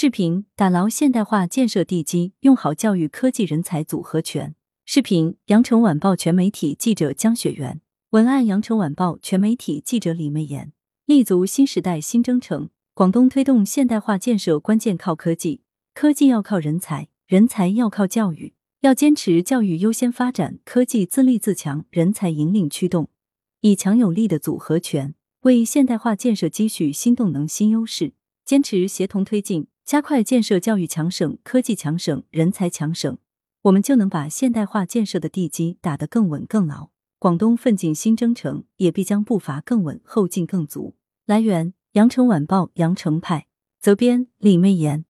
视频：打牢现代化建设地基，用好教育科技人才组合拳。视频：羊城晚报全媒体记者江雪媛，文案：羊城晚报全媒体记者李媚妍。立足新时代新征程，广东推动现代化建设关键靠科技，科技要靠人才，人才要靠教育。要坚持教育优先发展，科技自立自强，人才引领驱动，以强有力的组合拳为现代化建设积蓄新动能、新优势。坚持协同推进，加快建设教育强省、科技强省、人才强省。我们就能把现代化建设的地基打得更稳更牢，广东奋进新征程也必将步伐更稳，后劲更足。来源：羊城晚报羊城派，责编：李媚妍。